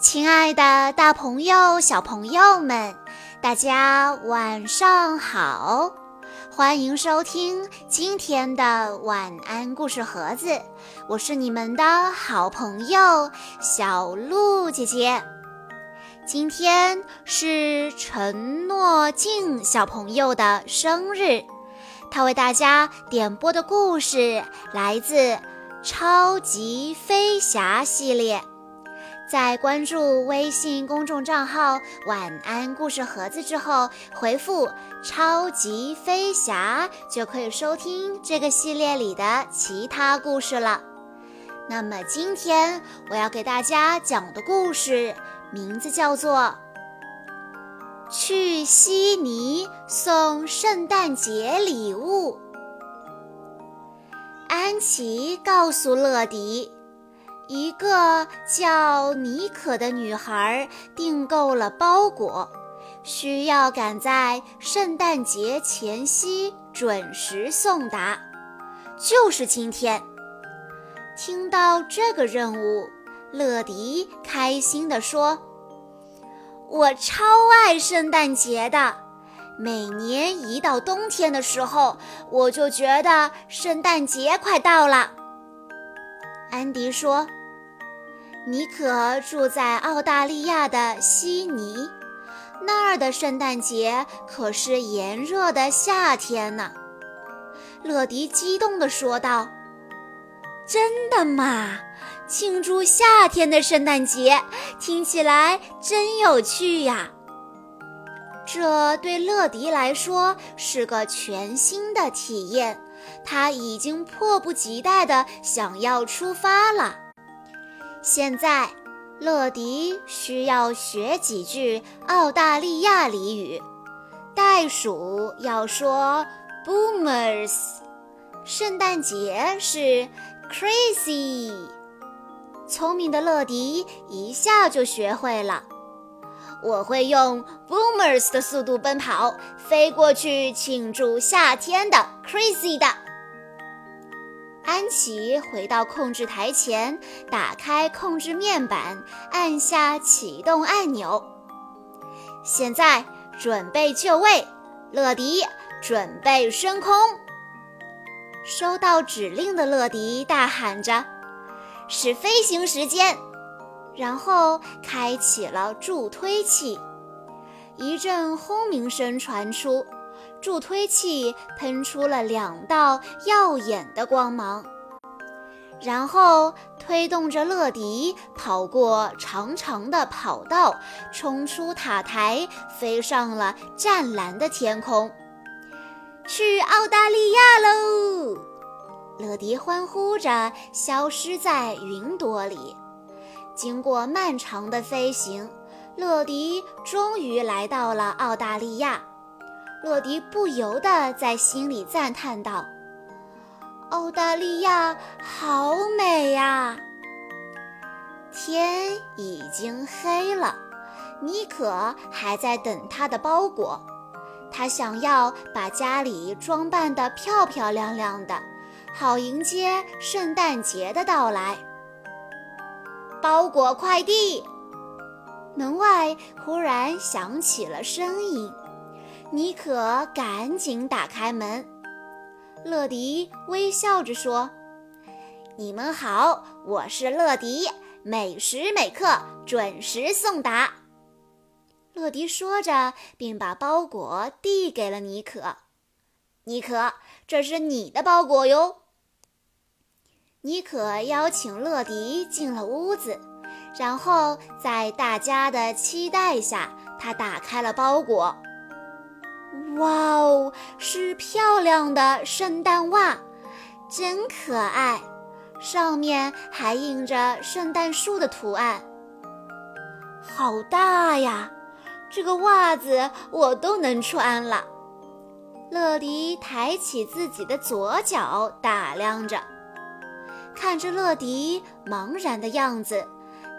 亲爱的，大朋友、小朋友们，大家晚上好！欢迎收听今天的晚安故事盒子，我是你们的好朋友小鹿姐姐。今天是陈诺静小朋友的生日，他为大家点播的故事来自《超级飞侠》系列。在关注微信公众账号“晚安故事盒子”之后，回复“超级飞侠”就可以收听这个系列里的其他故事了。那么今天我要给大家讲的故事名字叫做《去悉尼送圣诞节礼物》。安琪告诉乐迪。一个叫妮可的女孩订购了包裹，需要赶在圣诞节前夕准时送达，就是今天。听到这个任务，乐迪开心地说：“我超爱圣诞节的，每年一到冬天的时候，我就觉得圣诞节快到了。”安迪说。妮可住在澳大利亚的悉尼，那儿的圣诞节可是炎热的夏天呢。乐迪激动地说道：“真的吗？庆祝夏天的圣诞节，听起来真有趣呀！”这对乐迪来说是个全新的体验，他已经迫不及待地想要出发了。现在，乐迪需要学几句澳大利亚俚语。袋鼠要说 “boomers”，圣诞节是 “crazy”。聪明的乐迪一下就学会了。我会用 “boomers” 的速度奔跑，飞过去庆祝夏天的 “crazy” 的。安琪回到控制台前，打开控制面板，按下启动按钮。现在准备就位，乐迪准备升空。收到指令的乐迪大喊着：“是飞行时间！”然后开启了助推器，一阵轰鸣声传出。助推器喷出了两道耀眼的光芒，然后推动着乐迪跑过长长的跑道，冲出塔台，飞上了湛蓝的天空，去澳大利亚喽！乐迪欢呼着，消失在云朵里。经过漫长的飞行，乐迪终于来到了澳大利亚。洛迪不由得在心里赞叹道：“澳大利亚好美呀！”天已经黑了，妮可还在等他的包裹。他想要把家里装扮得漂漂亮亮的，好迎接圣诞节的到来。包裹快递，门外忽然响起了声音。妮可赶紧打开门，乐迪微笑着说：“你们好，我是乐迪，每时每刻准时送达。”乐迪说着，并把包裹递给了妮可。“妮可，这是你的包裹哟。”妮可邀请乐迪进了屋子，然后在大家的期待下，他打开了包裹。哇哦，是漂亮的圣诞袜，真可爱！上面还印着圣诞树的图案。好大呀，这个袜子我都能穿了。乐迪抬起自己的左脚打量着，看着乐迪茫然的样子，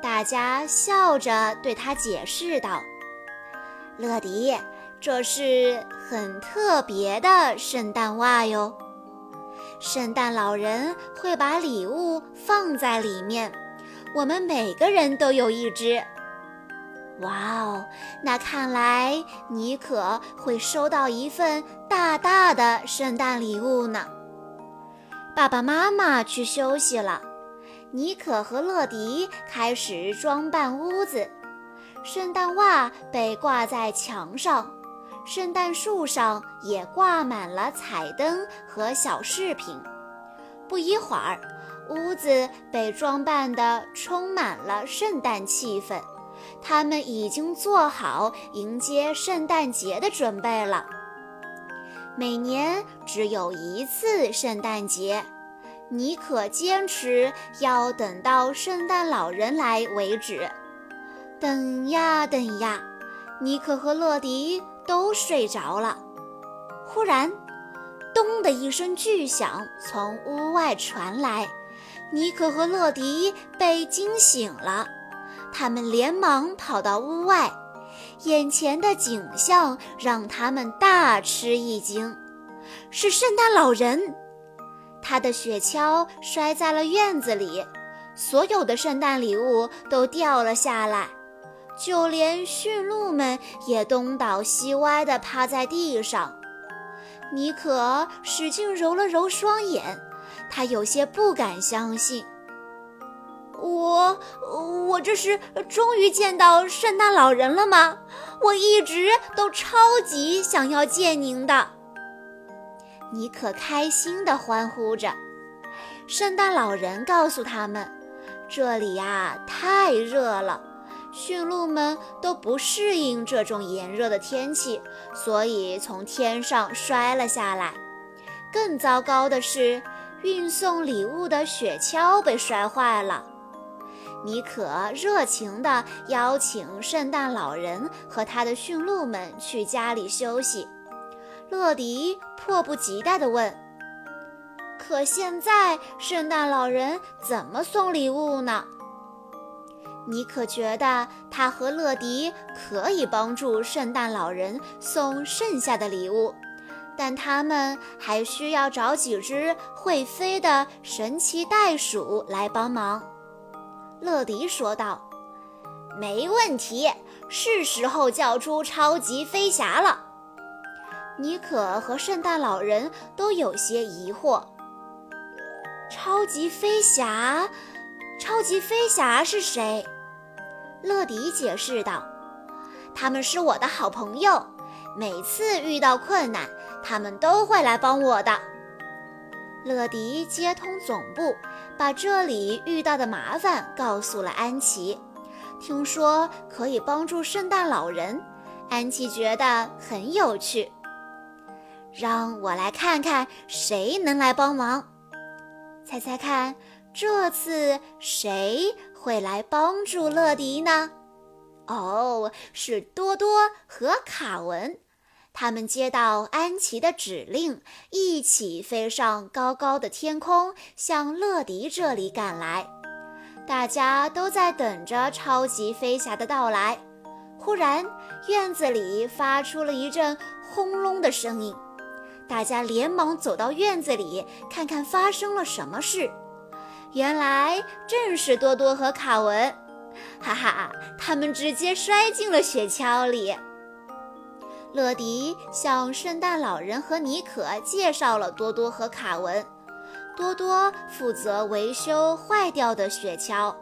大家笑着对他解释道：“乐迪。”这是很特别的圣诞袜哟，圣诞老人会把礼物放在里面，我们每个人都有一只。哇哦，那看来妮可会收到一份大大的圣诞礼物呢。爸爸妈妈去休息了，妮可和乐迪开始装扮屋子。圣诞袜被挂在墙上，圣诞树上也挂满了彩灯和小饰品。不一会儿，屋子被装扮得充满了圣诞气氛。他们已经做好迎接圣诞节的准备了。每年只有一次圣诞节，妮可坚持要等到圣诞老人来为止。等呀等呀，妮可和乐迪都睡着了。忽然，咚的一声巨响从屋外传来，妮可和乐迪被惊醒了。他们连忙跑到屋外，眼前的景象让他们大吃一惊：是圣诞老人！他的雪橇摔在了院子里，所有的圣诞礼物都掉了下来，就连驯鹿们也东倒西歪地趴在地上。妮可使劲揉了揉双眼，他有些不敢相信。我我这是终于见到圣诞老人了吗？我一直都超级想要见您的。妮可开心地欢呼着。圣诞老人告诉他们，这里呀太热了，驯鹿们都不适应这种炎热的天气，所以从天上摔了下来。更糟糕的是，运送礼物的雪橇被摔坏了。妮可热情地邀请圣诞老人和他的驯鹿们去家里休息。乐迪迫不及待地问：“可现在圣诞老人怎么送礼物呢？”妮可觉得他和乐迪可以帮助圣诞老人送剩下的礼物，但他们还需要找几只会飞的神奇袋鼠来帮忙。乐迪说道：“没问题，是时候叫出超级飞侠了。”妮可和圣诞老人都有些疑惑：“超级飞侠，超级飞侠是谁？”乐迪解释道：“他们是我的好朋友，每次遇到困难，他们都会来帮我的。”乐迪接通总部，把这里遇到的麻烦告诉了安琪。听说可以帮助圣诞老人，安琪觉得很有趣。让我来看看谁能来帮忙。猜猜看，这次谁会来帮助乐迪呢？哦，是多多和卡文。他们接到安琪的指令，一起飞上高高的天空，向乐迪这里赶来。大家都在等着超级飞侠的到来。忽然，院子里发出了一阵轰隆的声音，大家连忙走到院子里看看发生了什么事。原来正是多多和卡文，哈哈，他们直接摔进了雪橇里。乐迪向圣诞老人和妮可介绍了多多和卡文。多多负责维修坏掉的雪橇，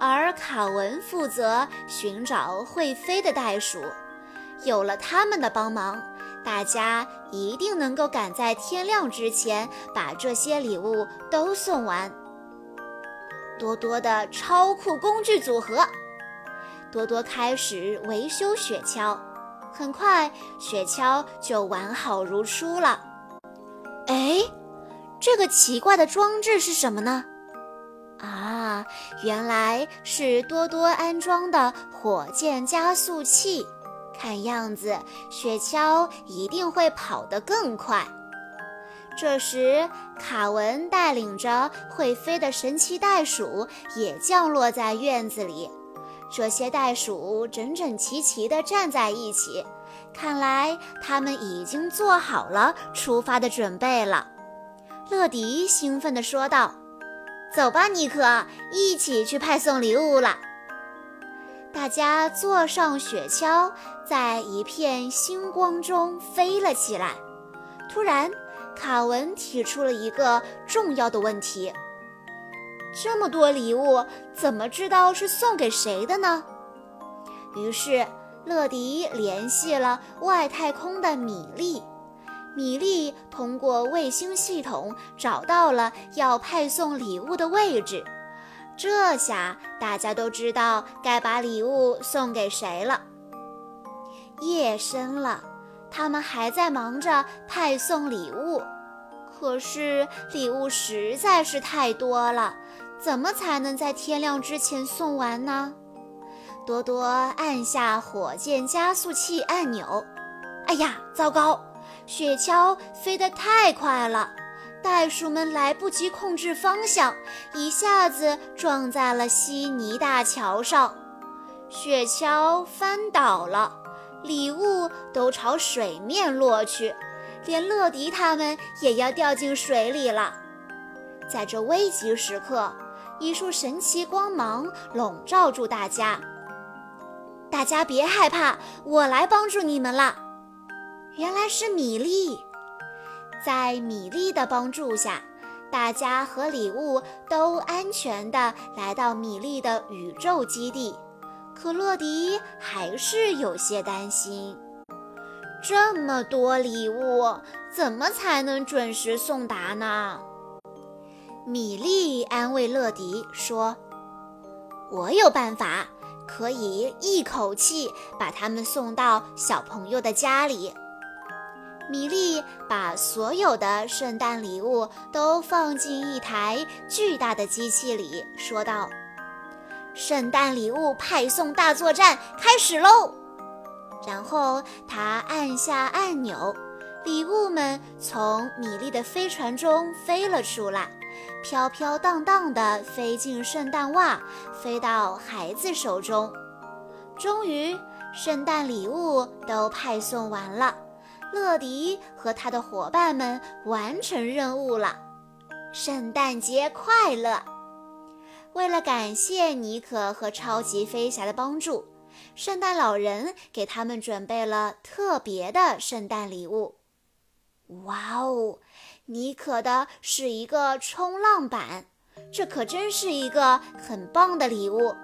而卡文负责寻找会飞的袋鼠。有了他们的帮忙，大家一定能够赶在天亮之前把这些礼物都送完。多多的超酷工具组合，多多开始维修雪橇。很快，雪橇就完好如初了。哎，这个奇怪的装置是什么呢？啊，原来是多多安装的火箭加速器。看样子，雪橇一定会跑得更快。这时，卡文带领着会飞的神奇袋鼠也降落在院子里。这些袋鼠整整齐齐地站在一起，看来他们已经做好了出发的准备了。乐迪兴奋地说道：“走吧，尼克，一起去派送礼物了。”大家坐上雪橇，在一片星光中飞了起来。突然，卡文提出了一个重要的问题：这么多礼物，怎么知道是送给谁的呢？于是，乐迪联系了外太空的米莉。米莉通过卫星系统找到了要派送礼物的位置。这下大家都知道该把礼物送给谁了。夜深了，他们还在忙着派送礼物，可是礼物实在是太多了，怎么才能在天亮之前送完呢？多多按下火箭加速器按钮，哎呀，糟糕！雪橇飞得太快了。袋鼠们来不及控制方向，一下子撞在了悉尼大桥上，雪橇翻倒了，礼物都朝水面落去，连乐迪他们也要掉进水里了。在这危急时刻，一束神奇光芒笼罩住大家。大家别害怕，我来帮助你们了。原来是米粒。在米粒的帮助下，大家和礼物都安全地来到米粒的宇宙基地。可乐迪还是有些担心，这么多礼物，怎么才能准时送达呢？米莉安慰乐迪说：“我有办法，可以一口气把它们送到小朋友的家里。”米莉把所有的圣诞礼物都放进一台巨大的机器里，说道：“圣诞礼物派送大作战开始喽！”然后他按下按钮，礼物们从米莉的飞船中飞了出来，飘飘荡荡地飞进圣诞袜，飞到孩子手中。终于，圣诞礼物都派送完了。乐迪和他的伙伴们完成任务了，圣诞节快乐！为了感谢尼可和超级飞侠的帮助，圣诞老人给他们准备了特别的圣诞礼物。哇哦，尼可的是一个冲浪板，这可真是一个很棒的礼物。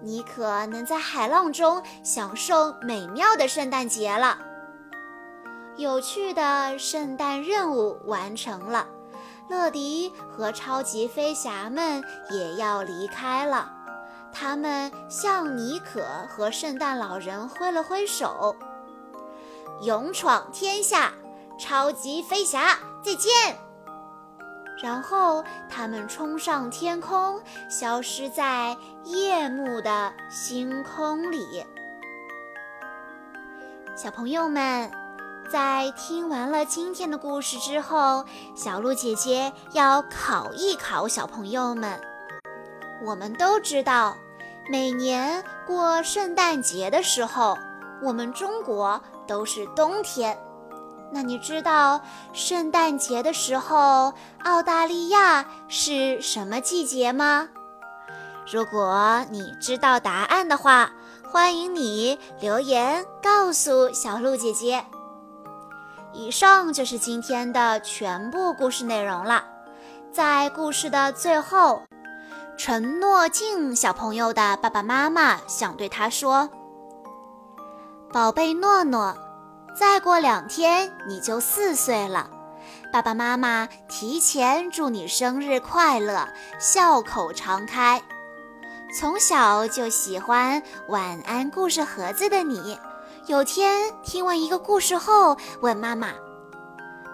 尼可能在海浪中享受美妙的圣诞节了。有趣的圣诞任务完成了，乐迪和超级飞侠们也要离开了。他们向尼可和圣诞老人挥了挥手，勇闯天下，超级飞侠再见。然后他们冲上天空，消失在夜幕的星空里。小朋友们。在听完了今天的故事之后，小鹿姐姐要考一考小朋友们。我们都知道，每年过圣诞节的时候，我们中国都是冬天。那你知道圣诞节的时候，澳大利亚是什么季节吗？如果你知道答案的话，欢迎你留言告诉小鹿姐姐。以上就是今天的全部故事内容了。在故事的最后，陈诺静小朋友的爸爸妈妈想对他说：“宝贝诺诺，再过两天你就四岁了，爸爸妈妈提前祝你生日快乐，笑口常开。从小就喜欢晚安故事盒子的你。”有天听完一个故事后，问妈妈：“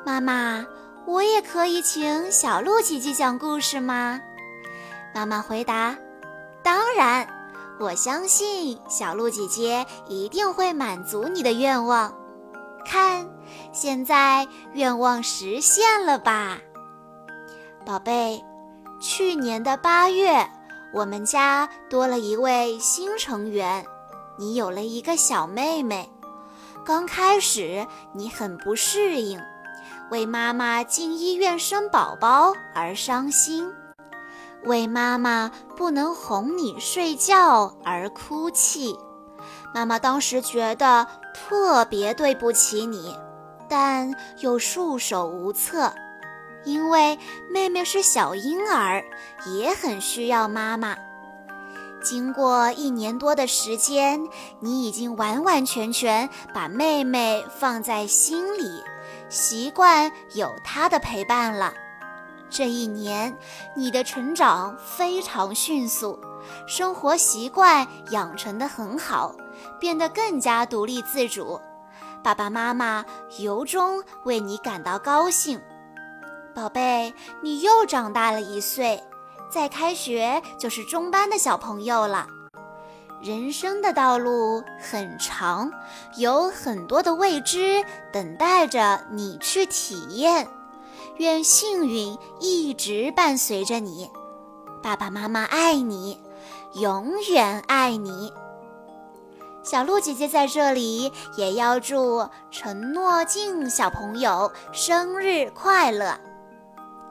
妈妈，我也可以请小鹿姐姐讲故事吗？”妈妈回答：“当然，我相信小鹿姐姐一定会满足你的愿望。看，现在愿望实现了吧，宝贝。去年的八月，我们家多了一位新成员。”你有了一个小妹妹，刚开始你很不适应，为妈妈进医院生宝宝而伤心。为妈妈不能哄你睡觉而哭泣。妈妈当时觉得特别对不起你，但又束手无策，因为妹妹是小婴儿，也很需要妈妈。经过一年多的时间，你已经完完全全把妹妹放在心里，习惯有她的陪伴了。这一年，你的成长非常迅速，生活习惯养成的很好。变得更加独立自主，爸爸妈妈由衷为你感到高兴。宝贝，你又长大了一岁，在开学就是中班的小朋友了。人生的道路很长，有很多的未知等待着你去体验。愿幸运一直伴随着你，爸爸妈妈爱你，永远爱你。小鹿姐姐在这里也要祝陈诺静小朋友生日快乐。